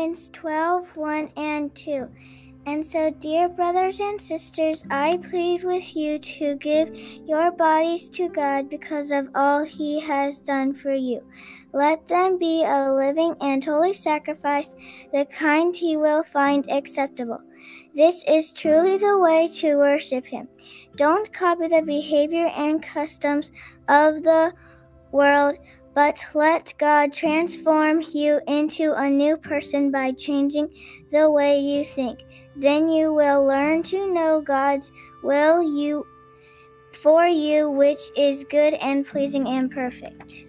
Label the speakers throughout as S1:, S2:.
S1: Romans 12 1 and 2. And so, dear brothers and sisters, I plead with you to give your bodies to God because of all He has done for you. Let them be a living and holy sacrifice, the kind He will find acceptable. This is truly the way to worship Him. Don't copy the behavior and customs of the world but let God transform you into a new person by changing the way you think. Then you will learn to know God's will you for you which is good and pleasing and perfect.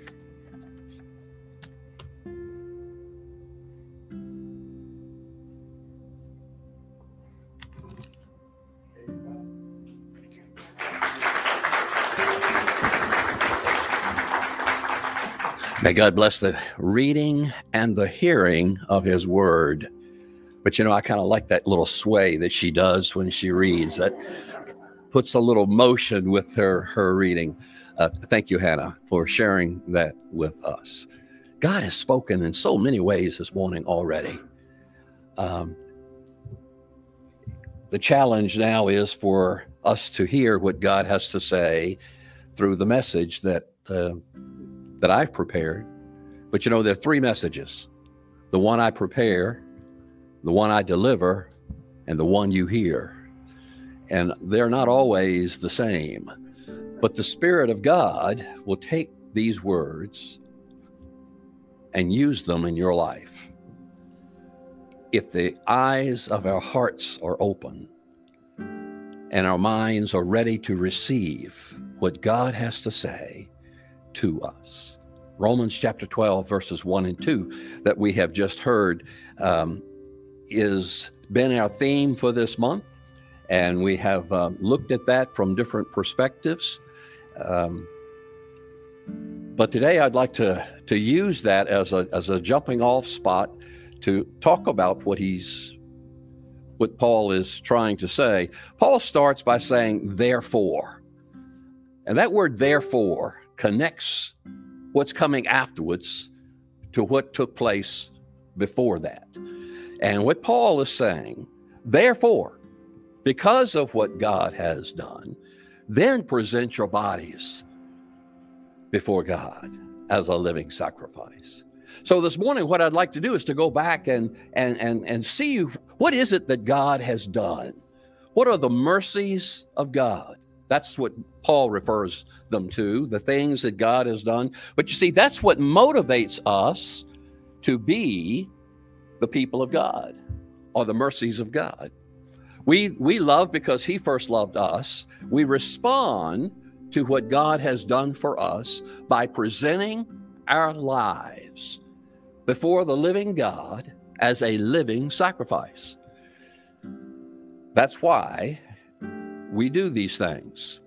S2: May God bless the reading and the hearing of His Word. But you know, I kind of like that little sway that she does when she reads. That puts a little motion with her her reading. Uh, thank you, Hannah, for sharing that with us. God has spoken in so many ways this morning already. Um, the challenge now is for us to hear what God has to say through the message that uh, that I've prepared. But you know, there are three messages the one I prepare, the one I deliver, and the one you hear. And they're not always the same. But the Spirit of God will take these words and use them in your life. If the eyes of our hearts are open and our minds are ready to receive what God has to say, to us. Romans chapter 12, verses 1 and 2, that we have just heard, um, is been our theme for this month. And we have uh, looked at that from different perspectives. Um, but today I'd like to, to use that as a, as a jumping off spot to talk about what he's what Paul is trying to say. Paul starts by saying, therefore. And that word therefore connects what's coming afterwards to what took place before that. And what Paul is saying, therefore, because of what God has done, then present your bodies before God as a living sacrifice. So this morning, what I'd like to do is to go back and and and and see what is it that God has done. What are the mercies of God? That's what Paul refers them to, the things that God has done. But you see, that's what motivates us to be the people of God or the mercies of God. We, we love because He first loved us. We respond to what God has done for us by presenting our lives before the living God as a living sacrifice. That's why we do these things.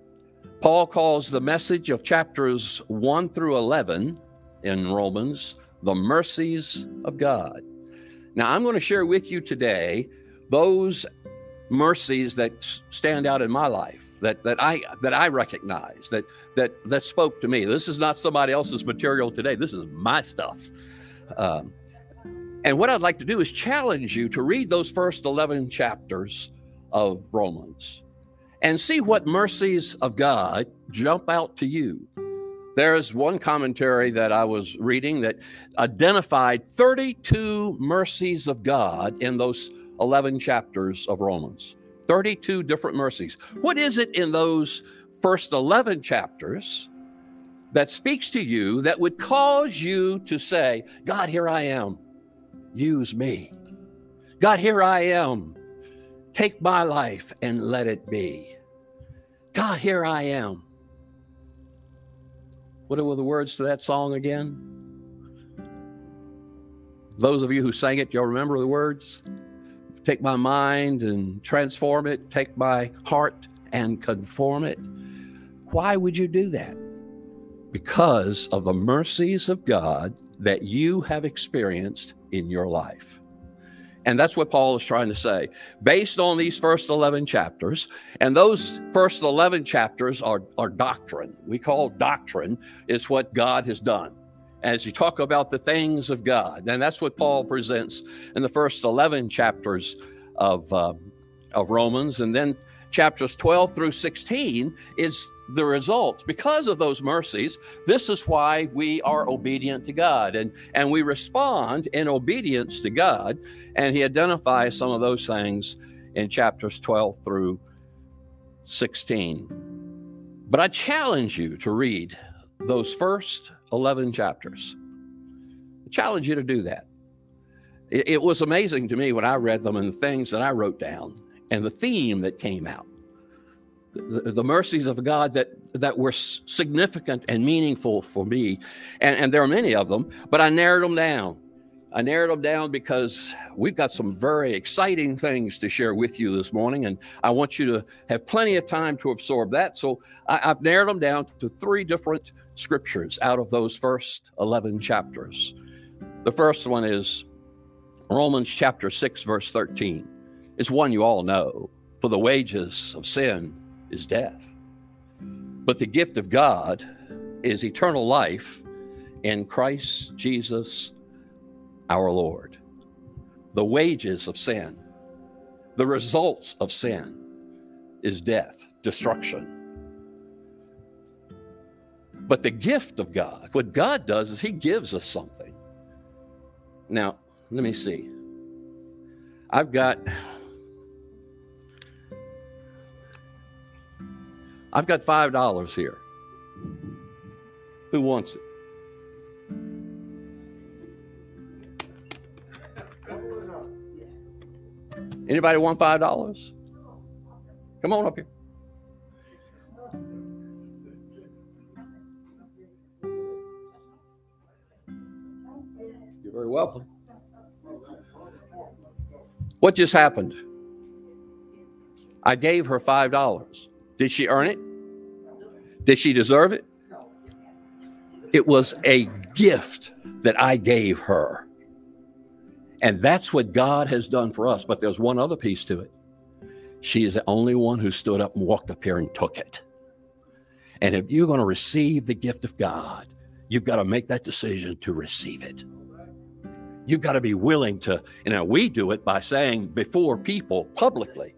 S2: Paul calls the message of chapters 1 through 11 in Romans the mercies of God. Now, I'm going to share with you today those mercies that stand out in my life that that I that I recognize that that that spoke to me. This is not somebody else's material today. This is my stuff. Um, and what I'd like to do is challenge you to read those first 11 chapters of Romans and see what mercies of God jump out to you. There's one commentary that I was reading that identified 32 mercies of God in those 11 chapters of Romans. 32 different mercies. What is it in those first 11 chapters that speaks to you that would cause you to say, God, here I am, use me. God, here I am, take my life and let it be. God, here I am. What were the words to that song again? Those of you who sang it, you'll remember the words. Take my mind and transform it, take my heart and conform it. Why would you do that? Because of the mercies of God that you have experienced in your life. And that's what Paul is trying to say. Based on these first 11 chapters, and those first 11 chapters are, are doctrine. We call doctrine is what God has done. as you talk about the things of God. And that's what Paul presents in the first 11 chapters of, uh, of Romans. And then chapters 12 through 16 is the results. Because of those mercies this is why we are obedient to god. And and we respond in obedience to god. And he identifies some of those things in chapters 12 through 16 but i challenge you to read those first 11 chapters. I challenge you to do that. It, it was amazing to me when i read them and the things that i wrote down and the theme that came out the, the, mercies of God that that were significant and meaningful for me, and, and there are many of them, but I narrowed them down. I narrowed them down because we've got some very exciting things to share with you this morning, and I want you to have plenty of time to absorb that. So I, I've narrowed them down to three different scriptures out of those first 11 chapters. The first one is Romans chapter 6, verse 13. It's one you all know. For the wages of sin is death. But the gift of God is eternal life in Christ Jesus our Lord. The wages of sin, the results of sin is death, destruction. But the gift of God, what God does is He gives us something. Now, let me see. I've got I've got $5 here. Who wants it? Anybody want five dollars? Come on up here. You're very welcome. What just happened? I gave her five dollars. Did she earn it? Did she deserve it? It was a gift that I gave her. And that's what God has done for us. But there's one other piece to it. She is the only one who stood up and walked up here and took it. And if you're going to receive the gift of God, you've got to make that decision to receive it. You've got to be willing to, you know, we do it by saying before people publicly,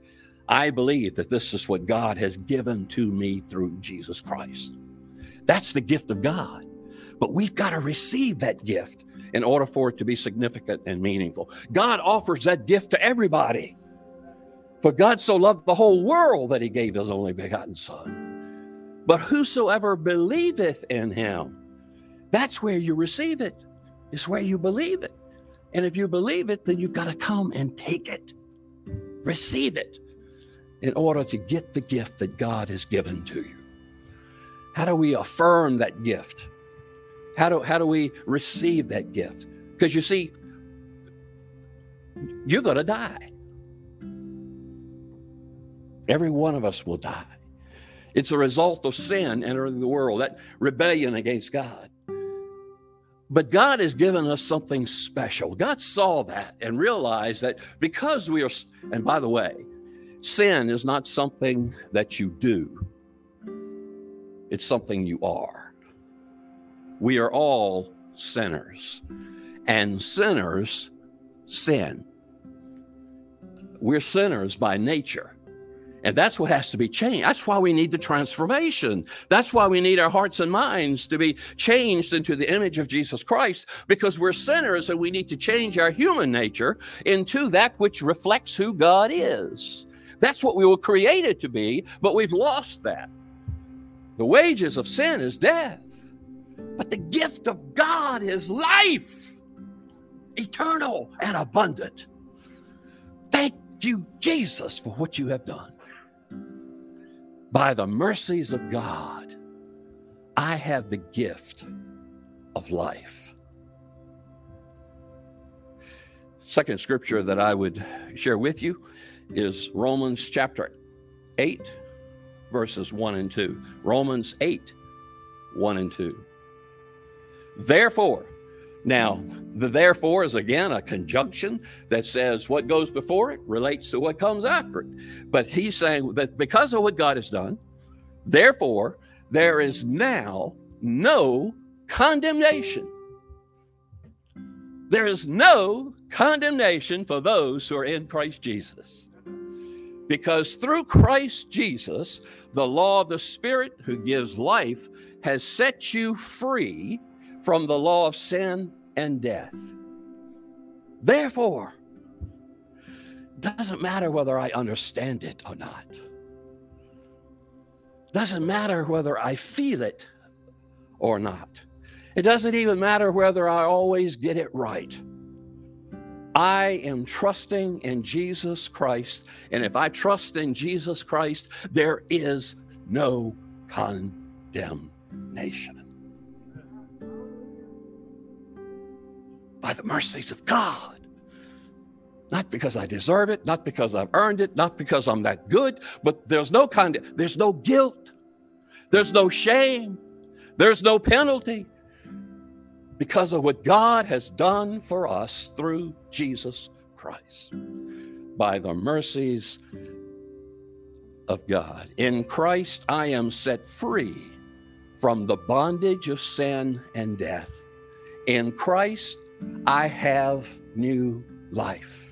S2: I believe that this is what God has given to me through Jesus Christ. That's the gift of God. But we've got to receive that gift in order for it to be significant and meaningful. God offers that gift to everybody. For God so loved the whole world that he gave his only begotten Son. But whosoever believeth in him, that's where you receive it. It's where you believe it. And if you believe it, then you've got to come and take it, receive it in order to get the gift that God has given to you? How do we affirm that gift? How do, how do we receive that gift? Because you see, you're going to die. Every one of us will die. It's a result of sin entering the world, that rebellion against God. But God has given us something special. God saw that and realized that because we are, and by the way, Sin is not something that you do, it's something you are. We are all sinners, and sinners sin. We're sinners by nature. And that's what has to be changed. That's why we need the transformation. That's why we need our hearts and minds to be changed into the image of Jesus Christ because we're sinners and we need to change our human nature into that which reflects who God is. That's what we were created to be, but we've lost that. The wages of sin is death, but the gift of God is life, eternal and abundant. Thank you, Jesus, for what you have done. By the mercies of God, I have the gift of life. Second scripture that I would share with you is Romans chapter 8, verses 1 and 2. Romans 8, 1 and 2. Therefore, now, the therefore is again a conjunction that says what goes before it relates to what comes after it. But he's saying that because of what God has done, therefore, there is now no condemnation There is no condemnation for those who are in Christ Jesus. Because through Christ Jesus, the law of the Spirit who gives life has set you free from the law of sin and death. Therefore, doesn't matter whether I understand it or not. Doesn't matter whether I feel it or not. It doesn't even matter whether I always get it right. I am trusting in Jesus Christ. And if I trust in Jesus Christ, there is no condemnation. By the mercies of God. Not because I deserve it, not because I've earned it, not because I'm that good, but there's no kind there's no guilt, there's no shame, there's no penalty because of what God has done for us through Jesus Christ. By the mercies of God. In Christ, I am set free from the bondage of sin and death. In Christ, I have new life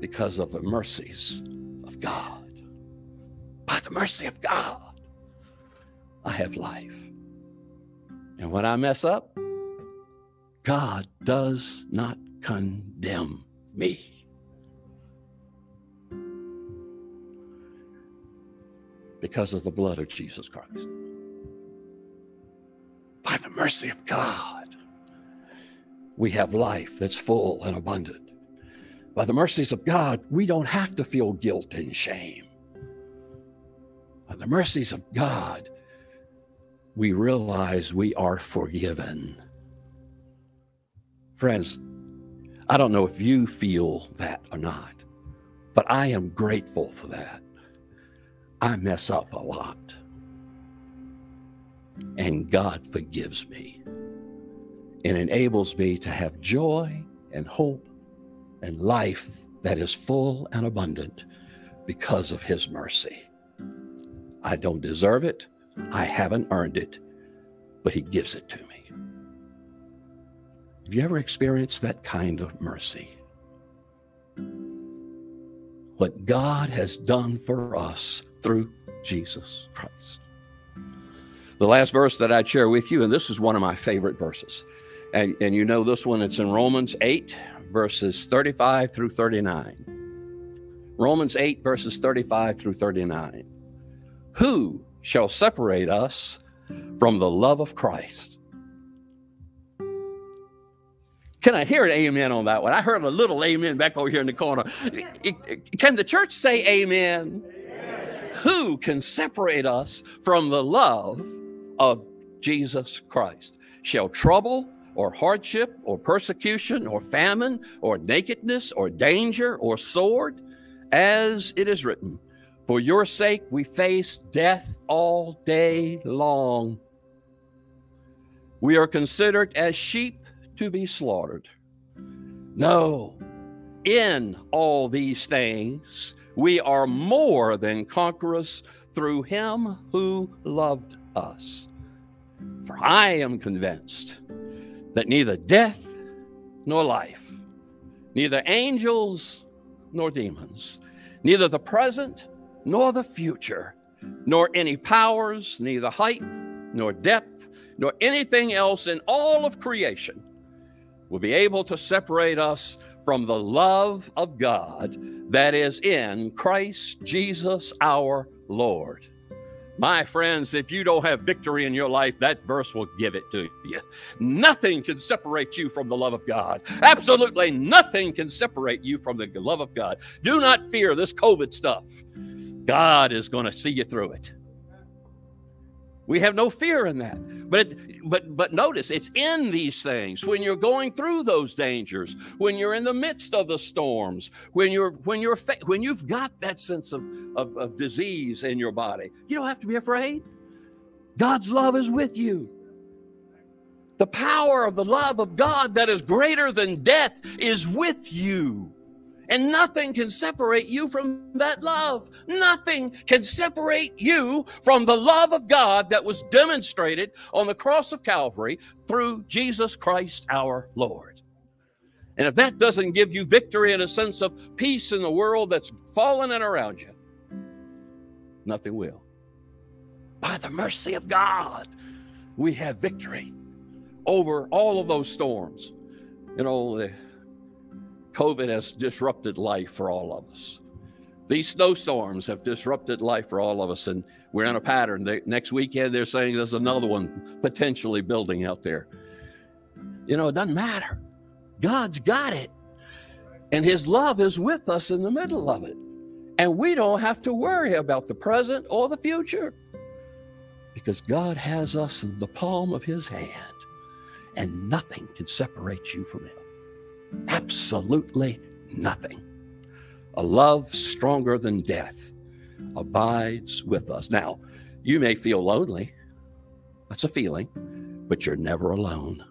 S2: because of the mercies of God. By the mercy of God, I have life. And when I mess up, God does not condemn me. Because of the blood of Jesus Christ. By the mercy of God, we have life that's full and abundant by the mercies of God, we don't have to feel guilt and shame. By the mercies of God, we realize we are forgiven. Friends, I don't know if you feel that or not, but I am grateful for that. I mess up a lot, and God forgives me and enables me to have joy and hope and life that is full and abundant because of his mercy. I don't deserve it. I haven't earned it, but he gives it to me. Have you ever experienced that kind of mercy? What God has done for us through Jesus Christ. The last verse that I'd share with you, and this is one of my favorite verses. And, and you know this one, it's in Romans 8, verses 35 through 39. Romans 8, verses 35 through 39. Who shall separate us from the love of Christ? Can I hear an amen on that one? I heard a little amen back over here in the corner. Can the church say amen? amen? Who can separate us from the love of Jesus Christ? Shall trouble or hardship or persecution or famine or nakedness or danger or sword, as it is written, For your sake we face death all day long. We are considered as sheep to be slaughtered. No, in all these things, we are more than conquerors through him who loved us. For I am convinced that neither death nor life, neither angels nor demons, neither the present nor the future, nor any powers, neither height nor depth, nor anything else in all of creation will be able to separate us from the love of God that is in Christ Jesus our Lord. My friends, if you don't have victory in your life, that verse will give it to you. Nothing can separate you from the love of God. Absolutely nothing can separate you from the love of God. Do not fear this COVID stuff. God is going to see you through it. We have no fear in that. But but but notice it's in these things when you're going through those dangers, when you're in the midst of the storms, when you're when you're when you've got that sense of, of, of disease in your body, you don't have to be afraid. God's love is with you. The power of the love of God that is greater than death is with you. And nothing can separate you from that love. Nothing can separate you from the love of God that was demonstrated on the cross of Calvary through Jesus Christ our Lord. And if that doesn't give you victory and a sense of peace in the world that's fallen in around you, nothing will. By the mercy of God, we have victory over all of those storms. You know, the COVID has disrupted life for all of us. These snowstorms have disrupted life for all of us, and we're in a pattern. They, next weekend, they're saying there's another one potentially building out there. You know, it doesn't matter. God's got it. And His love is with us in the middle of it. And we don't have to worry about the present or the future because God has us in the palm of His hand and nothing can separate you from Him. Absolutely nothing. A love stronger than death abides with us. Now, you may feel lonely. That's a feeling, but you're never alone.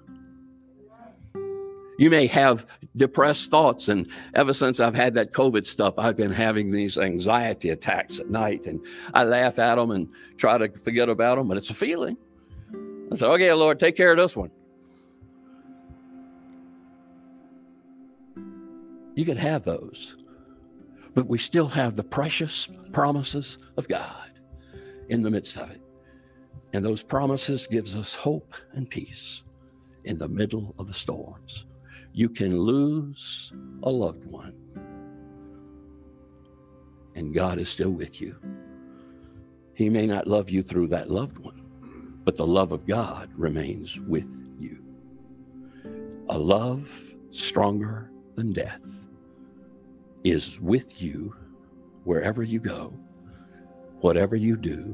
S2: You may have depressed thoughts. And ever since I've had that COVID stuff, I've been having these anxiety attacks at night. And I laugh at them and try to forget about them, but it's a feeling. I said, okay, Lord, take care of this one. You can have those, but we still have the precious promises of God in the midst of it. And those promises gives us hope and peace in the middle of the storms. You can lose a loved one, and God is still with you. He may not love you through that loved one, but the love of God remains with you. A love stronger than death is with you wherever you go, whatever you do,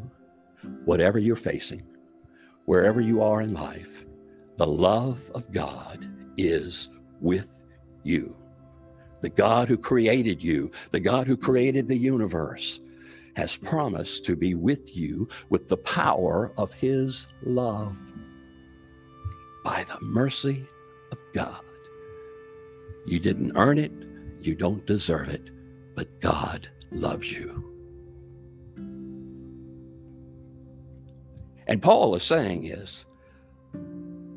S2: whatever you're facing, wherever you are in life. The love of God is with you. The God who created you, the God who created the universe, has promised to be with you with the power of his love. By the mercy of God. You didn't earn it, you don't deserve it, but God loves you. And Paul is saying is,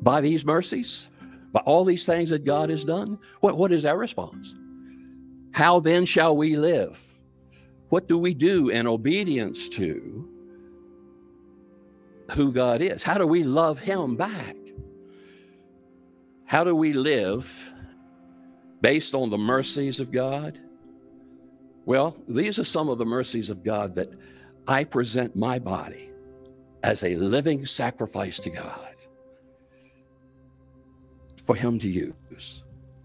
S2: by these mercies, by all these things that God has done, what, what is our response? How then shall we live? What do we do in obedience to who God is? How do we love Him back? How do we live based on the mercies of God? Well, these are some of the mercies of God that I present my body as a living sacrifice to God for Him to use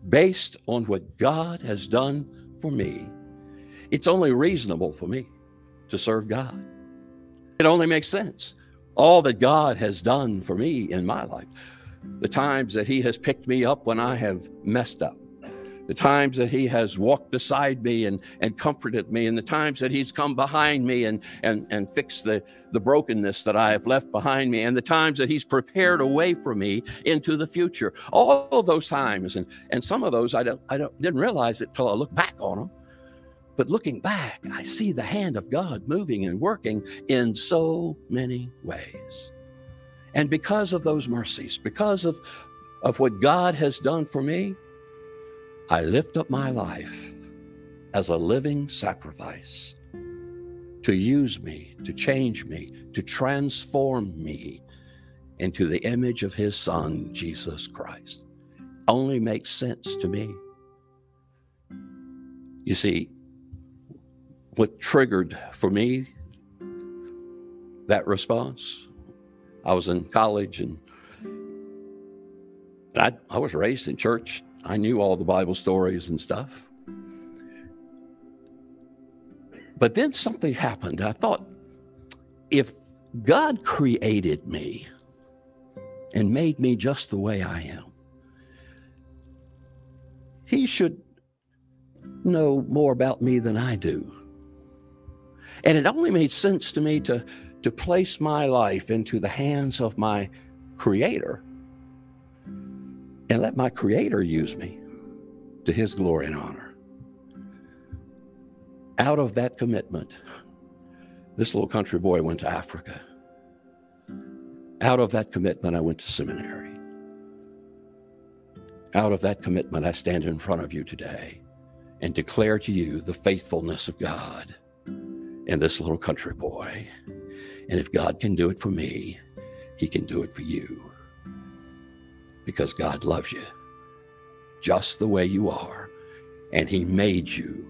S2: based on what God has done for me. It's only reasonable for me to serve God. It only makes sense. All that God has done for me in my life, the times that He has picked me up when I have messed up, the times that he has walked beside me and, and comforted me, and the times that he's come behind me and, and, and fixed the, the brokenness that I have left behind me, and the times that he's prepared a way for me into the future. All those times, and, and some of those I, don't, I don't, didn't realize it till I look back on them. But looking back, I see the hand of God moving and working in so many ways. And because of those mercies, because of, of what God has done for me, I lift up my life as a living sacrifice to use me, to change me, to transform me into the image of his son, Jesus Christ. Only makes sense to me. You see, what triggered for me that response, I was in college and I, I was raised in church I knew all the Bible stories and stuff. But then something happened. I thought, if God created me and made me just the way I am, He should know more about me than I do. And it only made sense to me to, to place my life into the hands of my Creator and let my Creator use me to His glory and honor. Out of that commitment, this little country boy went to Africa. Out of that commitment, I went to seminary. out of that commitment, I stand in front of you today and declare to you the faithfulness of God in this little country boy. And if God can do it for me, he can do it for you. Because God loves you just the way you are, and he made you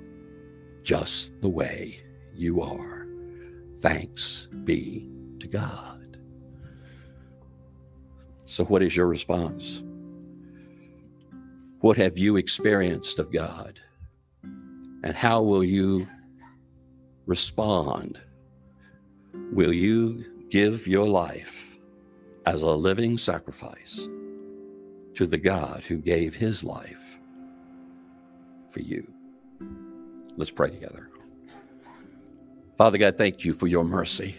S2: just the way you are. Thanks be to God. So, what is your response? What have you experienced of God? And how will you respond? Will you give your life as a living sacrifice to the God who gave his life for you? Let's pray together. Father God, thank you for your mercy.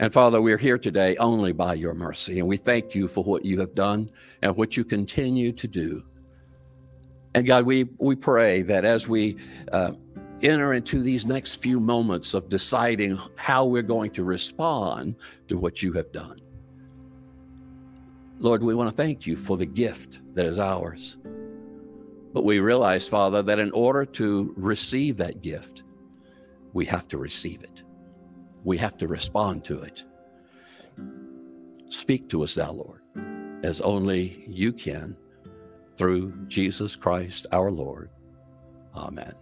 S2: And Father, we're here today only by your mercy, and we thank you for what you have done and what you continue to do. And God, we, we pray that as we uh, enter into these next few moments of deciding how we're going to respond to what you have done, Lord, we want to thank you for the gift that is ours. But we realize, Father, that in order to receive that gift, we have to receive it. We have to respond to it. Speak to us, thou Lord, as only you can through Jesus Christ our Lord. Amen.